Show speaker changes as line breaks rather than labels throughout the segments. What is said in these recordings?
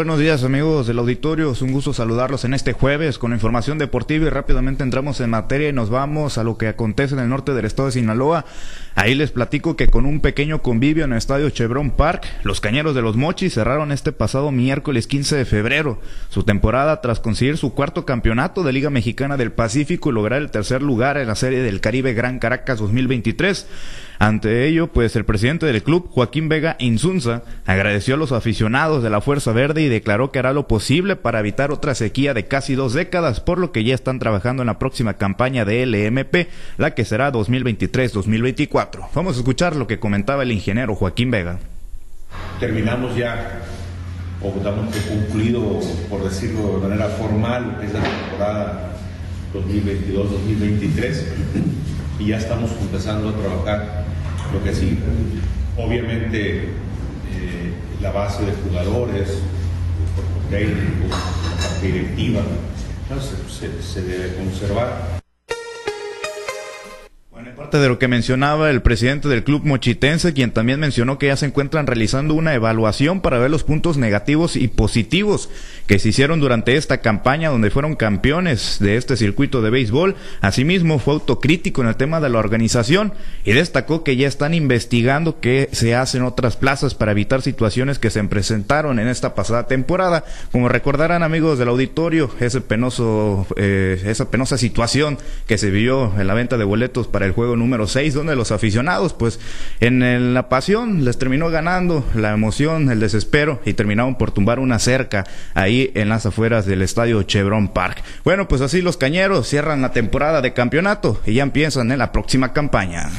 Buenos días amigos del auditorio, es un gusto saludarlos en este jueves con información deportiva y rápidamente entramos en materia y nos vamos a lo que acontece en el norte del estado de Sinaloa. Ahí les platico que con un pequeño convivio en el estadio Chevron Park, los cañeros de los Mochis cerraron este pasado miércoles 15 de febrero su temporada tras conseguir su cuarto campeonato de Liga Mexicana del Pacífico y lograr el tercer lugar en la Serie del Caribe Gran Caracas 2023. Ante ello, pues el presidente del club, Joaquín Vega Insunza, agradeció a los aficionados de la Fuerza Verde y declaró que hará lo posible para evitar otra sequía de casi dos décadas, por lo que ya están trabajando en la próxima campaña de LMP, la que será 2023-2024. Vamos a escuchar lo que comentaba el ingeniero Joaquín Vega.
Terminamos ya, o damos por concluido, por decirlo de manera formal, es la temporada 2022-2023 y ya estamos empezando a trabajar lo que sí. Obviamente eh, la base de jugadores, el técnico, la parte directiva, se, se debe conservar
parte de lo que mencionaba el presidente del club mochitense, quien también mencionó que ya se encuentran realizando una evaluación para ver los puntos negativos y positivos que se hicieron durante esta campaña donde fueron campeones de este circuito de béisbol. Asimismo, fue autocrítico en el tema de la organización y destacó que ya están investigando qué se hace en otras plazas para evitar situaciones que se presentaron en esta pasada temporada. Como recordarán amigos del auditorio, ese penoso, eh, esa penosa situación que se vio en la venta de boletos para el juego número 6, donde los aficionados, pues en la pasión les terminó ganando la emoción, el desespero y terminaron por tumbar una cerca ahí en las afueras del estadio Chevron Park. Bueno, pues así los cañeros cierran la temporada de campeonato y ya empiezan en la próxima campaña.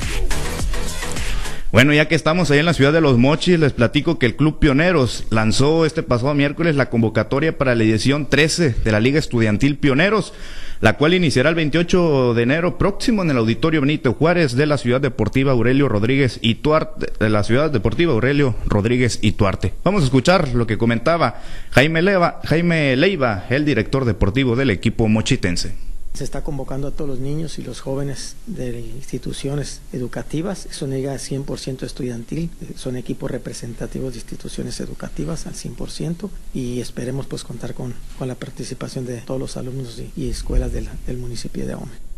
Bueno, ya que estamos ahí en la ciudad de Los Mochis, les platico que el Club Pioneros lanzó este pasado miércoles la convocatoria para la edición 13 de la Liga Estudiantil Pioneros la cual iniciará el 28 de enero próximo en el Auditorio Benito Juárez de la Ciudad Deportiva Aurelio Rodríguez y Tuarte, de la Ciudad Deportiva Aurelio Rodríguez y Tuarte. Vamos a escuchar lo que comentaba Jaime Leiva, Jaime Leiva, el director deportivo del equipo mochitense.
Se está convocando a todos los niños y los jóvenes de instituciones educativas. Es una liga 100% estudiantil. Son equipos representativos de instituciones educativas al 100% y esperemos pues contar con, con la participación de todos los alumnos y, escuelas del municipio de Ome.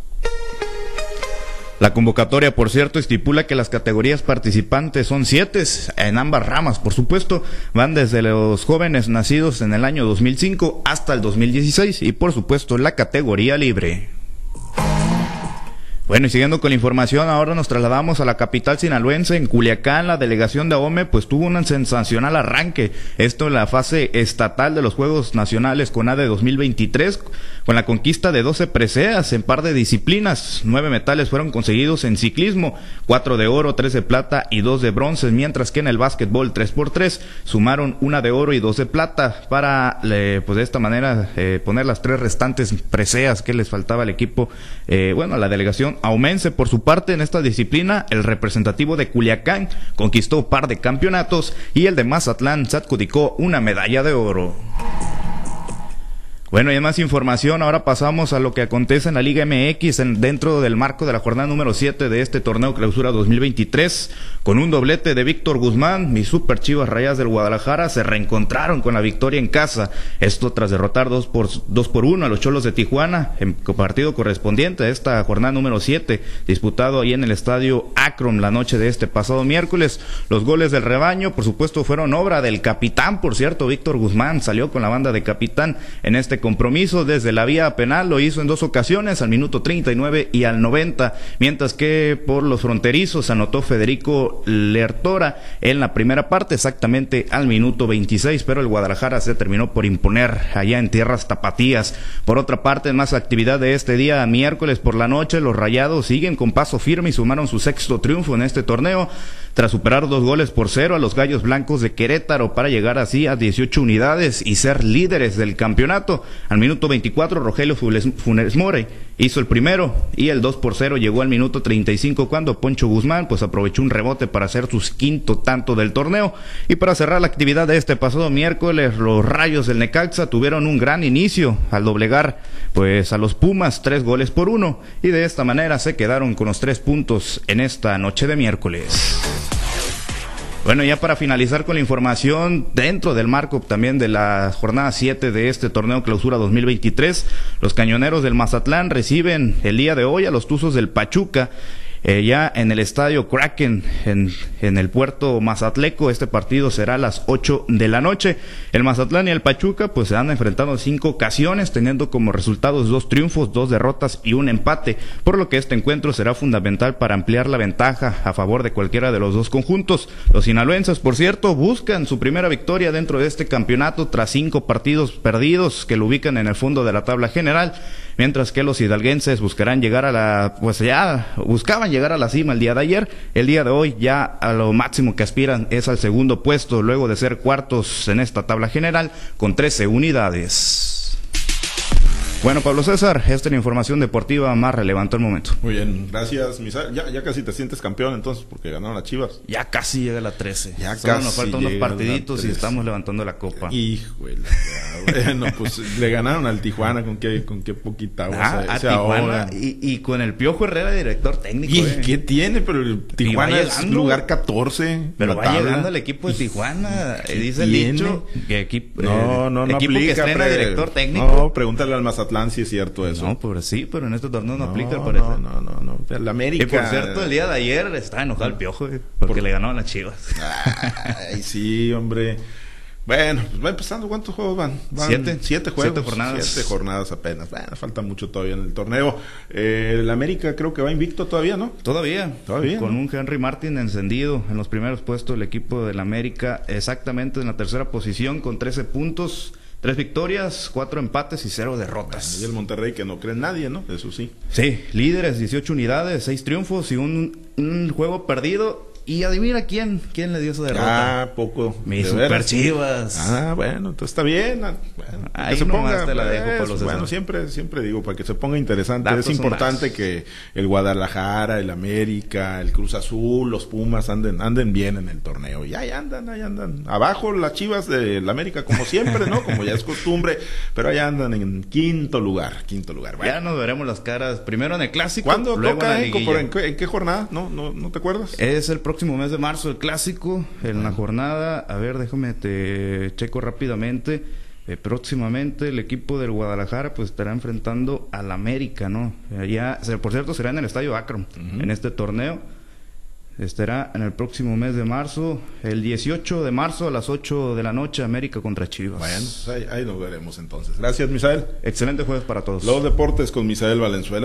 La convocatoria, por cierto, estipula que las categorías participantes son siete, en ambas ramas, por supuesto, van desde los jóvenes nacidos en el año 2005 hasta el 2016 y, por supuesto, la categoría libre. Bueno, y siguiendo con la información, ahora nos trasladamos a la capital sinaloense, en Culiacán, la delegación de AOME, pues tuvo un sensacional arranque, esto en la fase estatal de los Juegos Nacionales con ADE 2023, con la conquista de 12 preseas en par de disciplinas. Nueve metales fueron conseguidos en ciclismo, cuatro de oro, tres de plata y dos de bronce, mientras que en el básquetbol 3 por 3 sumaron una de oro y dos de plata. Para, pues de esta manera, eh, poner las tres restantes preseas que les faltaba al equipo, eh, bueno, a la delegación Aumense, por su parte, en esta disciplina, el representativo de Culiacán conquistó un par de campeonatos y el de Mazatlán se adjudicó una medalla de oro. Bueno, y más información, ahora pasamos a lo que acontece en la Liga MX dentro del marco de la jornada número 7 de este torneo clausura 2023, con un doblete de Víctor Guzmán, mis super chivas rayas del Guadalajara se reencontraron con la victoria en casa, esto tras derrotar 2 por, 2 por 1 a los Cholos de Tijuana, en partido correspondiente a esta jornada número 7, disputado ahí en el estadio Akron la noche de este pasado miércoles. Los goles del rebaño, por supuesto, fueron obra del capitán, por cierto, Víctor Guzmán salió con la banda de capitán en este compromiso desde la vía penal, lo hizo en dos ocasiones, al minuto 39 y al 90, mientras que por los fronterizos anotó Federico Lertora en la primera parte, exactamente al minuto 26, pero el Guadalajara se terminó por imponer allá en tierras tapatías. Por otra parte, más actividad de este día, miércoles por la noche, los Rayados siguen con paso firme y sumaron su sexto triunfo en este torneo tras superar dos goles por cero a los Gallos Blancos de Querétaro para llegar así a 18 unidades y ser líderes del campeonato. Al minuto 24, Rogelio Funes More hizo el primero y el 2 por 0 llegó al minuto 35 cuando Poncho Guzmán pues aprovechó un rebote para hacer su quinto tanto del torneo. Y para cerrar la actividad de este pasado miércoles, los Rayos del Necaxa tuvieron un gran inicio al doblegar pues a los Pumas tres goles por uno y de esta manera se quedaron con los tres puntos en esta noche de miércoles. Bueno, ya para finalizar con la información, dentro del marco también de la jornada 7 de este torneo clausura 2023, los cañoneros del Mazatlán reciben el día de hoy a los Tuzos del Pachuca eh, ya en el estadio Kraken, en, en, el puerto Mazatleco. Este partido será a las 8 de la noche. El Mazatlán y el Pachuca pues se han enfrentado en cinco ocasiones, teniendo como resultados dos triunfos, dos derrotas y un empate, por lo que este encuentro será fundamental para ampliar la ventaja a favor de cualquiera de los dos conjuntos. Los sinaloenses, por cierto, buscan su primera victoria dentro de este campeonato tras cinco partidos perdidos que lo ubican en el fondo de la tabla general, mientras que los hidalguenses buscarán llegar a la, pues ya buscaban llegar a la cima el día de ayer. El día de hoy ya a lo máximo que aspiran es al segundo puesto luego de ser cuartos en esta tabla general con 13 unidades. Bueno, Pablo César, esta es la información deportiva más relevante al momento.
Muy bien, gracias, Misael. Ya, ya casi te sientes campeón entonces, porque ganaron las Chivas.
Ya casi llega la 13. Ya Solo casi. Nos faltan unos partiditos y estamos levantando la copa.
Híjole, bueno, pues le ganaron al Tijuana con qué, con qué poquita
ah, a Tijuana y, y, con el Piojo Herrera, director técnico.
¿Y eh. qué tiene? Pero el Tijuana es lugar 14.
Pero va tabla. llegando el equipo de Tijuana. Eh, dice el dicho que equipo,
no, no, no
equipo
aplica,
que estrena director técnico.
No, pregúntale al Mazatlán si es cierto eso.
No, pues sí, pero en este torneo no, aplica, al parecer.
No, no, no. no. La América.
Y por cierto, el día de ayer estaba enojado el piojo, porque por... le a las chivas.
Ay, sí, hombre. Bueno, pues va empezando. ¿Cuántos juegos van? van
siete.
Siete juegos.
Siete jornadas.
Siete jornadas apenas. Bueno, falta mucho todavía en el torneo. Eh, el América creo que va invicto todavía, ¿no?
Todavía.
Todavía.
Con
¿no?
un Henry Martin encendido en los primeros puestos del equipo del América. Exactamente en la tercera posición con 13 puntos. Tres victorias, cuatro empates y cero derrotas.
Y el Monterrey que no cree en nadie, ¿no? Eso sí.
Sí, líderes, 18 unidades, seis triunfos y un, un juego perdido y adivina quién, quién le dio su derrota.
Ah, poco.
Mis super chivas.
Ah, bueno, entonces está bien. Bueno,
Ahí se ponga, te la dejo,
pues,
Pablo
Bueno, siempre, siempre digo, para que se ponga interesante. Datos es importante que el Guadalajara, el América, el Cruz Azul, los Pumas anden, anden bien en el torneo. Y ahí andan, ahí andan. Abajo las chivas del América, como siempre, ¿no? Como ya es costumbre, pero ahí andan en quinto lugar, quinto lugar.
Bueno. Ya nos veremos las caras primero en el clásico.
¿Cuándo
luego
toca?
en, la
¿En, qué, ¿En qué jornada? ¿No, no, ¿No te acuerdas?
Es el próximo mes de marzo el clásico, en la jornada, a ver, déjame te checo rápidamente. Eh, próximamente el equipo del Guadalajara pues estará enfrentando al América, ¿no? Ya, por cierto, será en el Estadio Akron, uh -huh. en este torneo. Estará en el próximo mes de marzo, el 18 de marzo a las 8 de la noche, América contra Chivas.
Bueno, ahí, ahí nos veremos entonces. Gracias, Misael.
Excelente jueves para todos.
Los deportes con Misael Valenzuela.